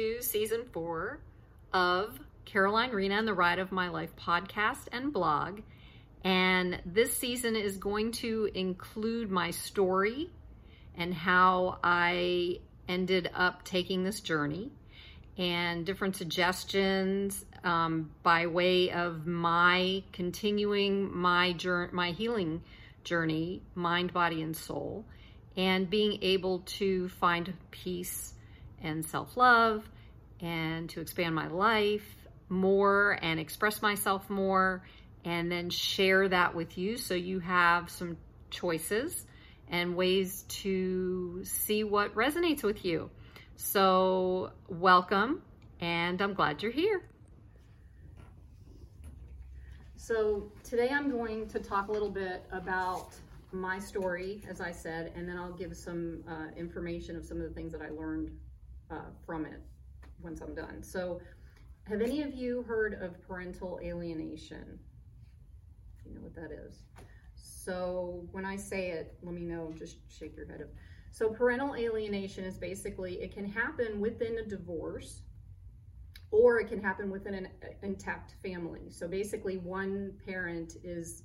to season four of Caroline Rena and the Ride of My Life podcast and blog. And this season is going to include my story and how I ended up taking this journey and different suggestions um, by way of my continuing my journey, my healing journey, mind, body, and soul, and being able to find peace and self love and to expand my life more and express myself more and then share that with you so you have some choices and ways to see what resonates with you. So, welcome, and I'm glad you're here. So, today I'm going to talk a little bit about my story, as I said, and then I'll give some uh, information of some of the things that I learned uh, from it once I'm done. So, have any of you heard of parental alienation? You know what that is? So, when I say it, let me know, just shake your head. up. So, parental alienation is basically it can happen within a divorce or it can happen within an intact family. So, basically, one parent is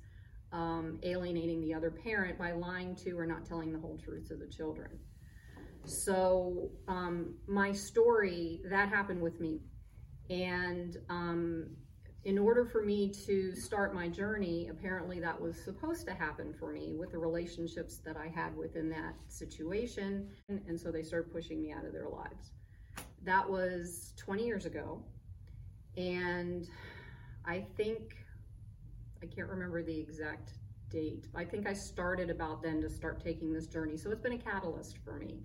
um, alienating the other parent by lying to or not telling the whole truth to the children. So, um, my story that happened with me, and um, in order for me to start my journey, apparently that was supposed to happen for me with the relationships that I had within that situation, and, and so they started pushing me out of their lives. That was 20 years ago, and I think I can't remember the exact date. I think I started about then to start taking this journey. So it's been a catalyst for me.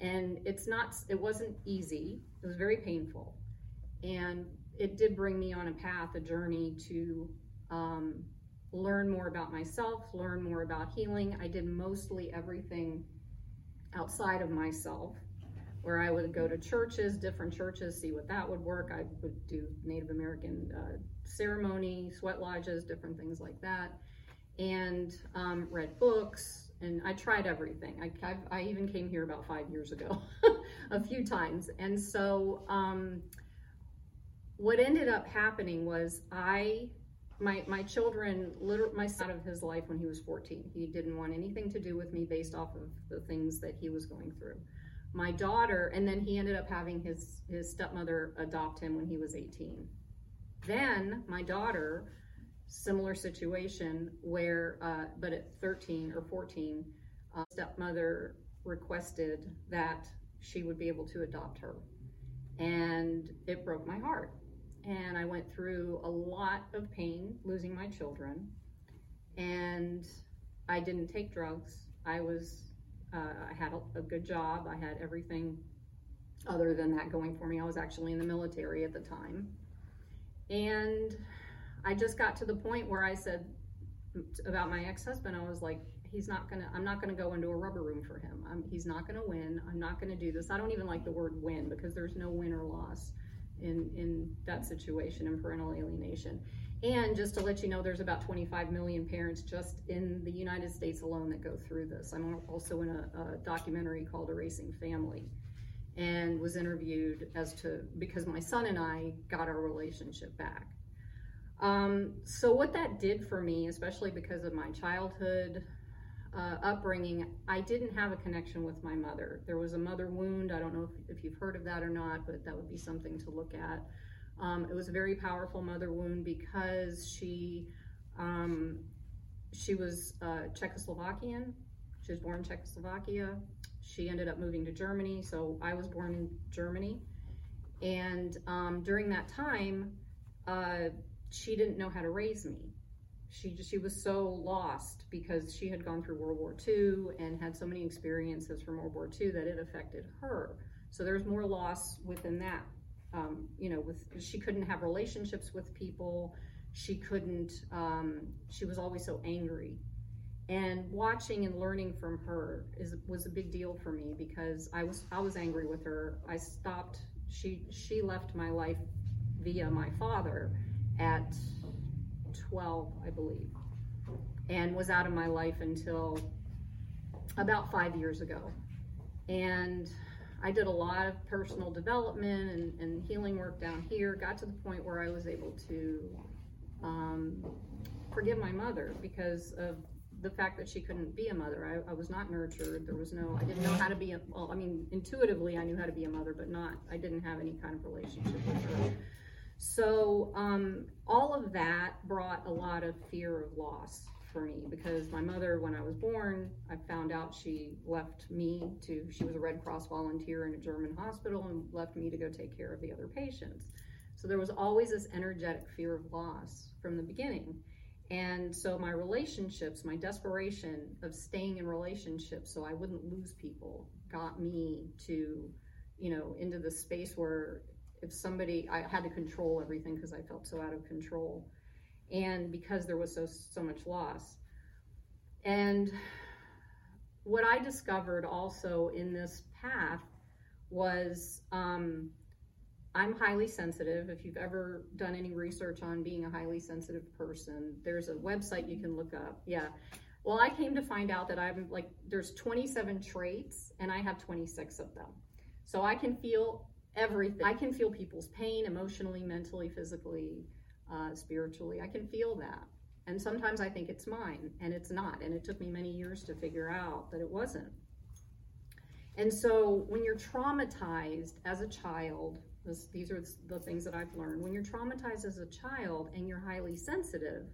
And it's not, it wasn't easy. It was very painful. And it did bring me on a path, a journey to um, learn more about myself, learn more about healing. I did mostly everything outside of myself, where I would go to churches, different churches, see what that would work. I would do Native American uh, ceremony, sweat lodges, different things like that, and um, read books. And I tried everything. I, I've, i even came here about five years ago, a few times. And so, um, what ended up happening was I my my children literally my son of his life when he was 14 he didn't want anything to do with me based off of the things that he was going through my daughter and then he ended up having his his stepmother adopt him when he was 18 then my daughter similar situation where uh, but at 13 or 14 uh, stepmother requested that she would be able to adopt her and it broke my heart and I went through a lot of pain losing my children. And I didn't take drugs. I was, uh, I had a, a good job. I had everything other than that going for me. I was actually in the military at the time. And I just got to the point where I said about my ex husband, I was like, he's not gonna, I'm not gonna go into a rubber room for him. I'm, he's not gonna win. I'm not gonna do this. I don't even like the word win because there's no win or loss in, in that situation in parental alienation. And just to let you know, there's about 25 million parents just in the United States alone that go through this. I'm also in a, a documentary called Erasing Family and was interviewed as to because my son and I got our relationship back. Um, so, what that did for me, especially because of my childhood uh, upbringing, I didn't have a connection with my mother. There was a mother wound. I don't know if, if you've heard of that or not, but that would be something to look at. Um, it was a very powerful mother wound because she um, she was uh, Czechoslovakian. She was born in Czechoslovakia. She ended up moving to Germany. So I was born in Germany, and um, during that time, uh, she didn't know how to raise me she just, she was so lost because she had gone through World War II and had so many experiences from World War II that it affected her. So there's more loss within that. Um, you know, with she couldn't have relationships with people. She couldn't. Um, she was always so angry. And watching and learning from her is was a big deal for me because I was I was angry with her. I stopped. She she left my life via my father at 12, I believe, and was out of my life until about five years ago. And I did a lot of personal development and, and healing work down here. Got to the point where I was able to um, forgive my mother because of the fact that she couldn't be a mother. I, I, was not nurtured. There was no, I didn't know how to be a, well, I mean, intuitively I knew how to be a mother, but not, I didn't have any kind of relationship with her. So um, all of that brought a lot of fear of loss for me because my mother, when I was born, I found out she left me to, she was a Red Cross volunteer in a German hospital and left me to go take care of the other patients. So there was always this energetic fear of loss from the beginning. And so my relationships, my desperation of staying in relationships so I wouldn't lose people got me to, you know, into the space where if somebody, I had to control everything because I felt so out of control. And because there was so, so much loss. And what I discovered also in this path was um, I'm highly sensitive. If you've ever done any research on being a highly sensitive person, there's a website you can look up. Yeah. Well, I came to find out that I'm like, there's 27 traits and I have 26 of them. So I can feel everything. I can feel people's pain emotionally, mentally, physically, uh, spiritually. I can feel that. And sometimes I think it's mine and it's not. And it took me many years to figure out that it wasn't. And so when you're traumatized as a child, this, these are the things that I've learned. When you're traumatized as a child and you're highly sensitive,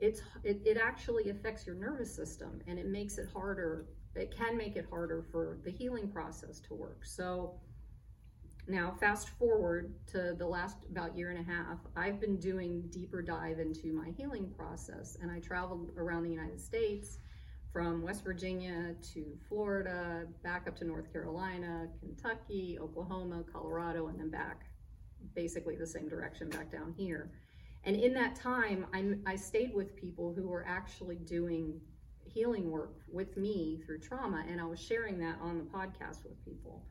it's it, it actually affects your nervous system and it makes it harder. It can make it harder for the healing process to work. So now fast forward to the last about year and a half, I've been doing deeper dive into my healing process and I traveled around the United States from West Virginia to Florida, back up to North Carolina, Kentucky, Oklahoma, Colorado, and then back basically the same direction back down here. And in that time, I, I stayed with people who were actually doing healing work with me through trauma, and I was sharing that on the podcast with people.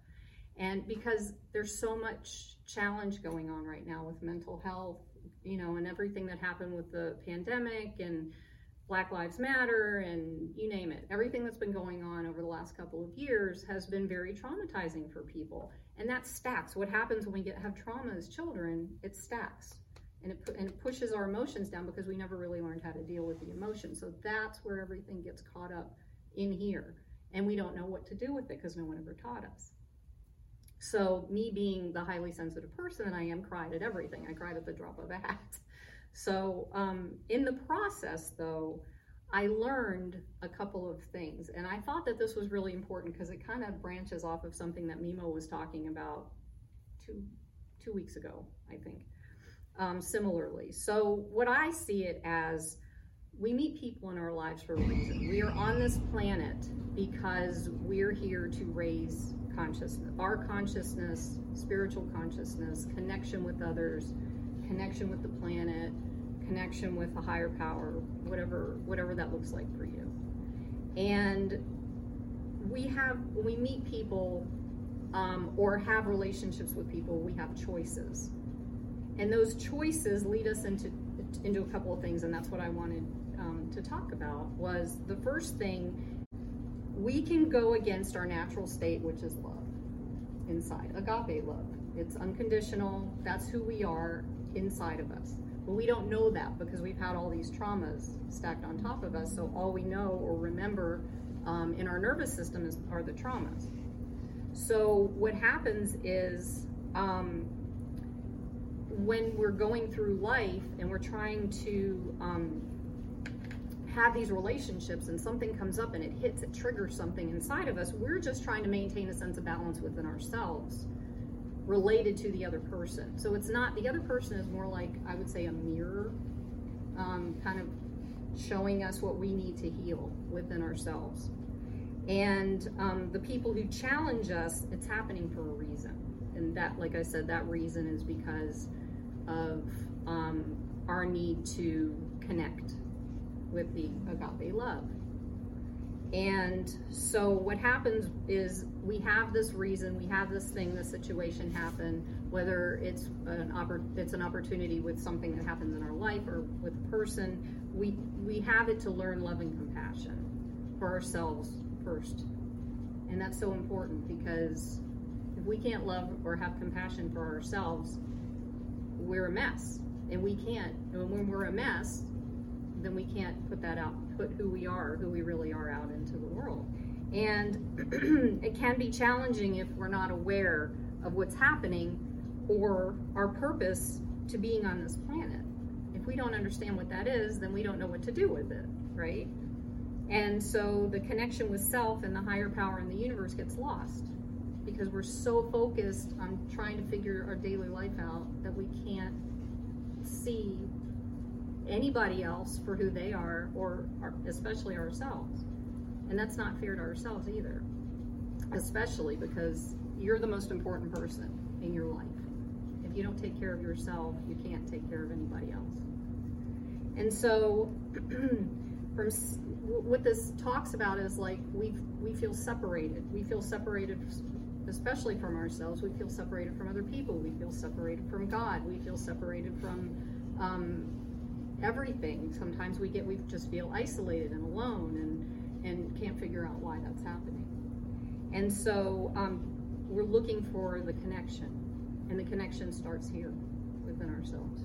And because there's so much challenge going on right now with mental health, you know, and everything that happened with the pandemic and Black Lives Matter and you name it. Everything that's been going on over the last couple of years has been very traumatizing for people. And that stacks. What happens when we get have trauma as children, it stacks. And it, and it pushes our emotions down because we never really learned how to deal with the emotion. So that's where everything gets caught up in here. And we don't know what to do with it because no one ever taught us. So, me being the highly sensitive person I am, cried at everything. I cried at the drop of a hat. So, um, in the process, though, I learned a couple of things, and I thought that this was really important because it kind of branches off of something that Mimo was talking about two two weeks ago, I think. Um, similarly, so what I see it as, we meet people in our lives for a reason. We are on this planet because we're here to raise consciousness, our consciousness, spiritual consciousness, connection with others, connection with the planet, connection with a higher power, whatever whatever that looks like for you. And we have when we meet people um, or have relationships with people, we have choices, and those choices lead us into into a couple of things, and that's what I wanted um, to talk about. Was the first thing we can go against our natural state, which is love inside, agape love. It's unconditional. That's who we are inside of us. But we don't know that because we've had all these traumas stacked on top of us. So all we know or remember um, in our nervous system is, are the traumas. So what happens is um, when we're going through life and we're trying to um, have these relationships and something comes up and it hits, it triggers something inside of us, we're just trying to maintain a sense of balance within ourselves related to the other person. So it's not, the other person is more like, I would say, a mirror, um, kind of showing us what we need to heal within ourselves. And um, the people who challenge us, it's happening for a reason. And that, like I said, that reason is because of um, our need to connect with the agape love. And so what happens is we have this reason, we have this thing, this situation happen, whether it's an oppor- it's an opportunity with something that happens in our life or with a person, we we have it to learn love and compassion for ourselves first And that's so important because if we can't love or have compassion for ourselves, we're a mess. And we can't, and when we're a mess, then we can't put that out, put who we are, who we really are out into the world. And it can be challenging if we're not aware of what's happening or our purpose to being on this planet. If we don't understand what that is, then we don't know what to do with it, right? And so the connection with self and the higher power in the universe gets lost because we're so focused on trying to figure our daily life out that we can't see anybody else for who they are or especially ourselves. And that's not fair to ourselves either, especially because you're the most important person in your life. If you don't take care of yourself, you can't take care of anybody else. And so, from what this talks about is like we we feel separated. We feel separated, especially from ourselves. We feel separated from other people. We feel separated from God. We feel separated from um, everything. Sometimes we get we just feel isolated and alone and and can't figure out why that's happening. And so um, we're looking for the connection, and the connection starts here within ourselves.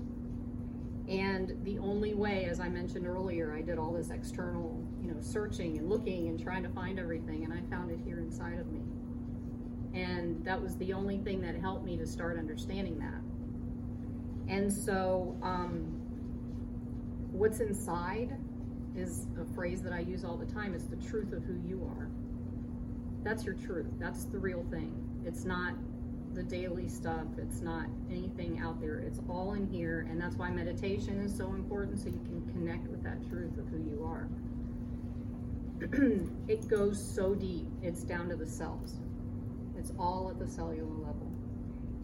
And the only way, as I mentioned earlier, I did all this external, you know, searching and looking and trying to find everything, and I found it here inside of me. And that was the only thing that helped me to start understanding that. And so, um, what's inside is a phrase that I use all the time. It's the truth of who you are. That's your truth. That's the real thing. It's not the daily stuff. It's not anything out there. It's all in here. And that's why meditation is so important so you can connect with that truth of who you are. it goes so deep, it's down to the cells. It's all at the cellular level.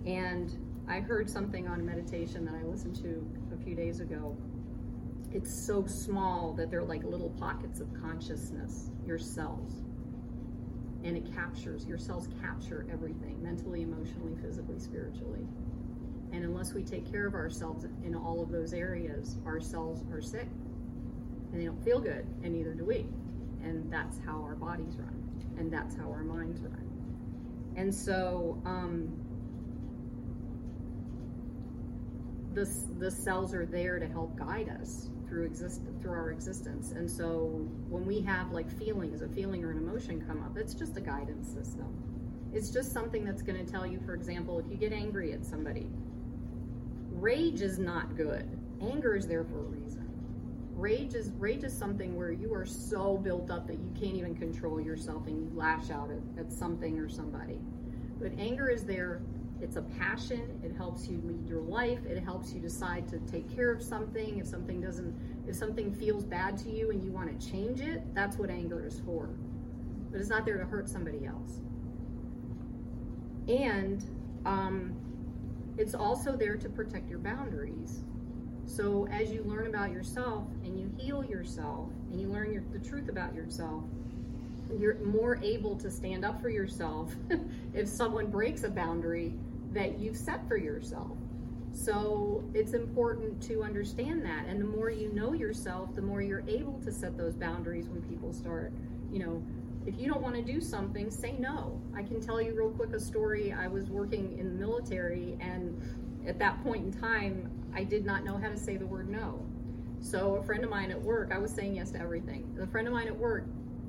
And I heard something on meditation that I listened to a few days ago. It's so small that they're like little pockets of consciousness, your cells. And it captures your cells capture everything mentally emotionally physically spiritually. And unless we take care of ourselves in all of those areas our cells are sick and they don't feel good and neither do we. And that's how our bodies run and that's how our minds run. And so um, the, the cells are there to help guide us through exist through our existence. And so when we have like feelings, a feeling or an emotion come up, it's just a guidance system. It's just something that's going to tell you, for example, if you get angry at somebody, rage is not good. Anger is there for a reason. Rage is rage is something where you are so built up that you can't even control yourself and you lash out at, at something or somebody. But anger is there it's a passion. It helps you lead your life. It helps you decide to take care of something. If something doesn't, if something feels bad to you and you want to change it, that's what anger is for. But it's not there to hurt somebody else. And um, it's also there to protect your boundaries. So as you learn about yourself and you heal yourself and you learn your, the truth about yourself, you're more able to stand up for yourself if someone breaks a boundary that you've set for yourself. So it's important to understand that. And the more you know yourself, the more you're able to set those boundaries when people start, you know, if you don't want to do something, say no. I can tell you real quick a story. I was working in the military, and at that point in time, I did not know how to say the word no. So a friend of mine at work, I was saying yes to everything. A friend of mine at work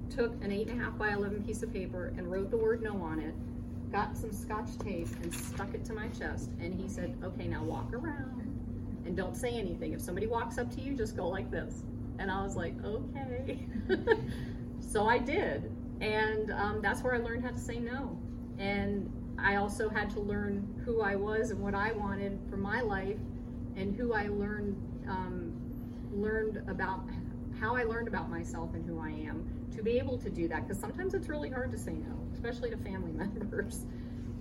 took an eight and a half by eleven piece of paper and wrote the word no on it got some scotch tape and stuck it to my chest. And he said, okay, now walk around and don't say anything. If somebody walks up to you, just go like this. And I was like, okay. so I did. And um, that's where I learned how to say no. And I also had to learn who I was and what I wanted for my life and who I learned um, learned about how I learned about myself and who I am to be able to do that because sometimes it's really hard to say no especially to family members.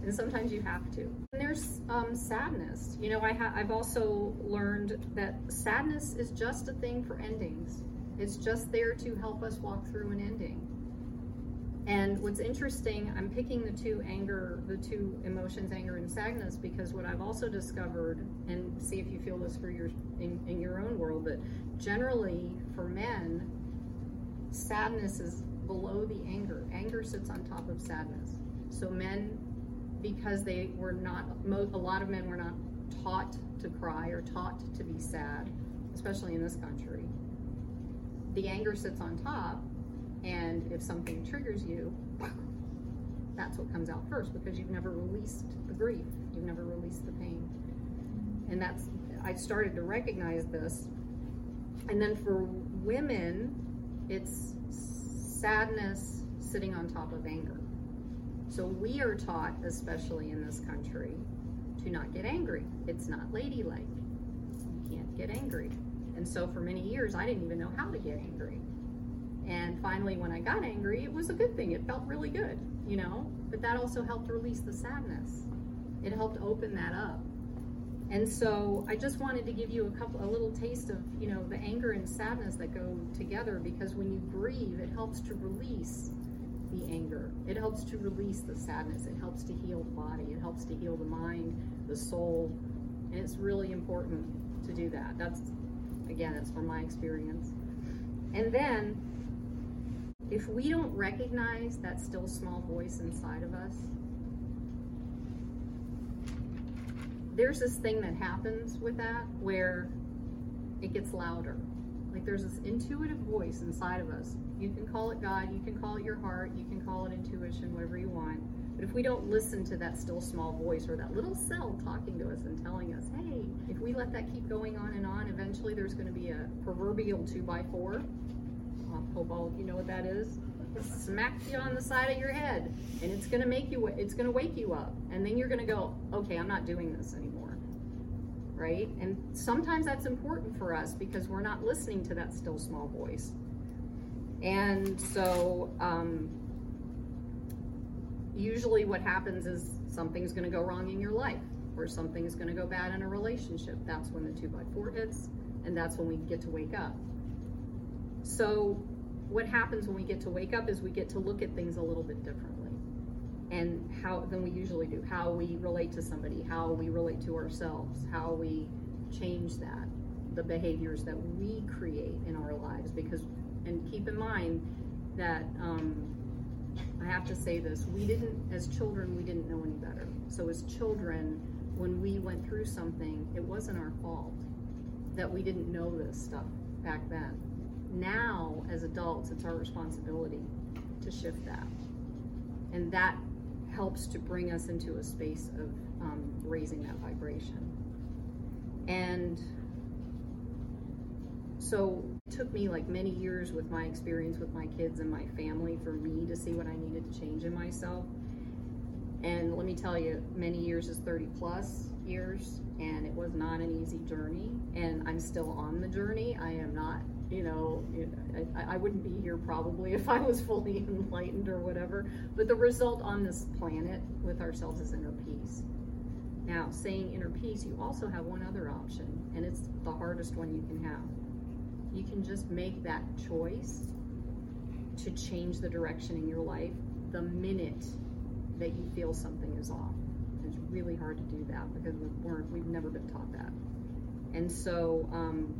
And sometimes you have to. And there's um, sadness. You know, I ha- I've also learned that sadness is just a thing for endings. It's just there to help us walk through an ending. And what's interesting, I'm picking the two anger, the two emotions, anger and sadness, because what I've also discovered, and see if you feel this for your in, in your own world, but generally for men, sadness is below the anger. Anger sits on top of sadness. So men, because they were not, a lot of men were not taught to cry or taught to be sad, especially in this country. The anger sits on top, and if something triggers you, that's what comes out first because you've never released the grief, you've never released the pain. And that's, I started to recognize this. And then for women, it's sadness sitting on top of anger. So we are taught, especially in this country, to not get angry. It's not ladylike. You can't get angry. And so for many years, I didn't even know how to get angry. And finally, when I got angry, it was a good thing. It felt really good, you know? But that also helped release the sadness. It helped open that up. And so I just wanted to give you a couple, a little taste of, you know, the anger and sadness that go together because when you grieve, it helps to release the anger. It helps to release the sadness. It helps to heal the body. It helps to heal the mind, the soul. And it's really important to do that. That's, again, it's from my experience. And then, if we don't recognize that still small voice inside of us, there's this thing that happens with that where it gets louder. Like there's this intuitive voice inside of us. You can call it God, you can call it your heart, you can call it intuition, whatever you want. But if we don't listen to that still small voice or that little cell talking to us and telling us, hey, if we let that keep going on and on, eventually there's going to be a proverbial two by four. I hope all you know what that is smack you on the side of your head and it's going to make you it's going to wake you up. And then you're going to go okay i'm not doing this anymore. Right? And sometimes that's important for us because we're not listening to that still small voice. And so um, usually what happens is something's going to go wrong in your life or something's going to go bad in a relationship. That's when the two by four hits and that's when we get to wake up. So what happens when we get to wake up is we get to look at things a little bit differently. And how than we usually do how we relate to somebody how we relate to ourselves how we change that the behaviors that we create in our lives. Because and keep in mind that um, i have to say this we didn't as children we didn't know any better. So as children when we went through something it wasn't our fault that we didn't know this stuff back then now as adults it's our responsibility to shift that. And that helps to bring us into a space of um, raising that vibration. And so it took me like many years with my experience with my kids and my family for me to see what i needed to change in myself. And let me tell you many years is 30 plus years and it was not an easy journey and i'm still on the journey. I am not you know, I, I, wouldn't be here probably if I was fully enlightened or whatever. But the result on this planet with ourselves is inner peace. Now, saying inner peace, you also have one other option, and it's the hardest one you can have. You can just make that choice to change the direction in your life the minute that you feel something is off. It's really hard to do that because we've never been taught that. And so, um,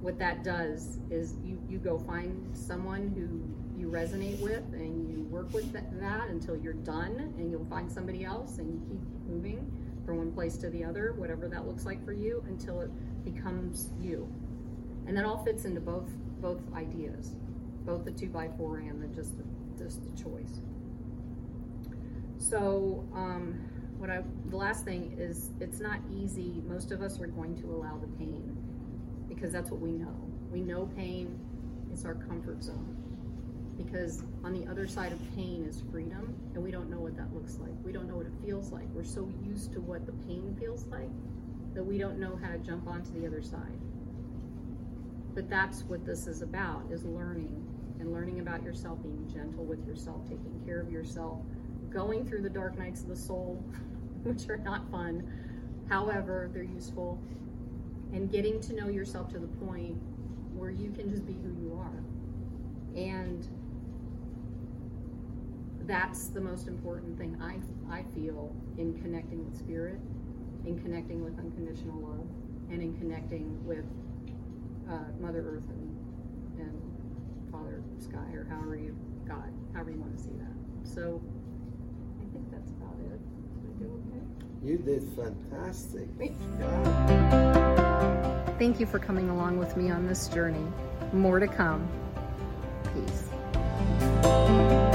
what that does is you, you go find someone who you resonate with and you work with that, that until you're done and you'll find somebody else and you keep moving from one place to the other, whatever that looks like for you, until it becomes you. And that all fits into both both ideas, both the two by four and the just the, just the choice. So um, what I the last thing is it's not easy. Most of us are going to allow the pain because that's what we know. We know pain is our comfort zone. Because on the other side of pain is freedom, and we don't know what that looks like. We don't know what it feels like. We're so used to what the pain feels like that we don't know how to jump onto the other side. But that's what this is about, is learning and learning about yourself, being gentle with yourself, taking care of yourself, going through the dark nights of the soul, which are not fun. However, they're useful and getting to know yourself to the point where you can just be who you are. And that's the most important thing I, I feel in connecting with spirit, in connecting with unconditional love, and in connecting with uh, Mother Earth and, and Father Sky, or however you God, however you want to see that. So I think that's about it. Did I do okay? You did fantastic. Thank you for coming along with me on this journey. More to come. Peace.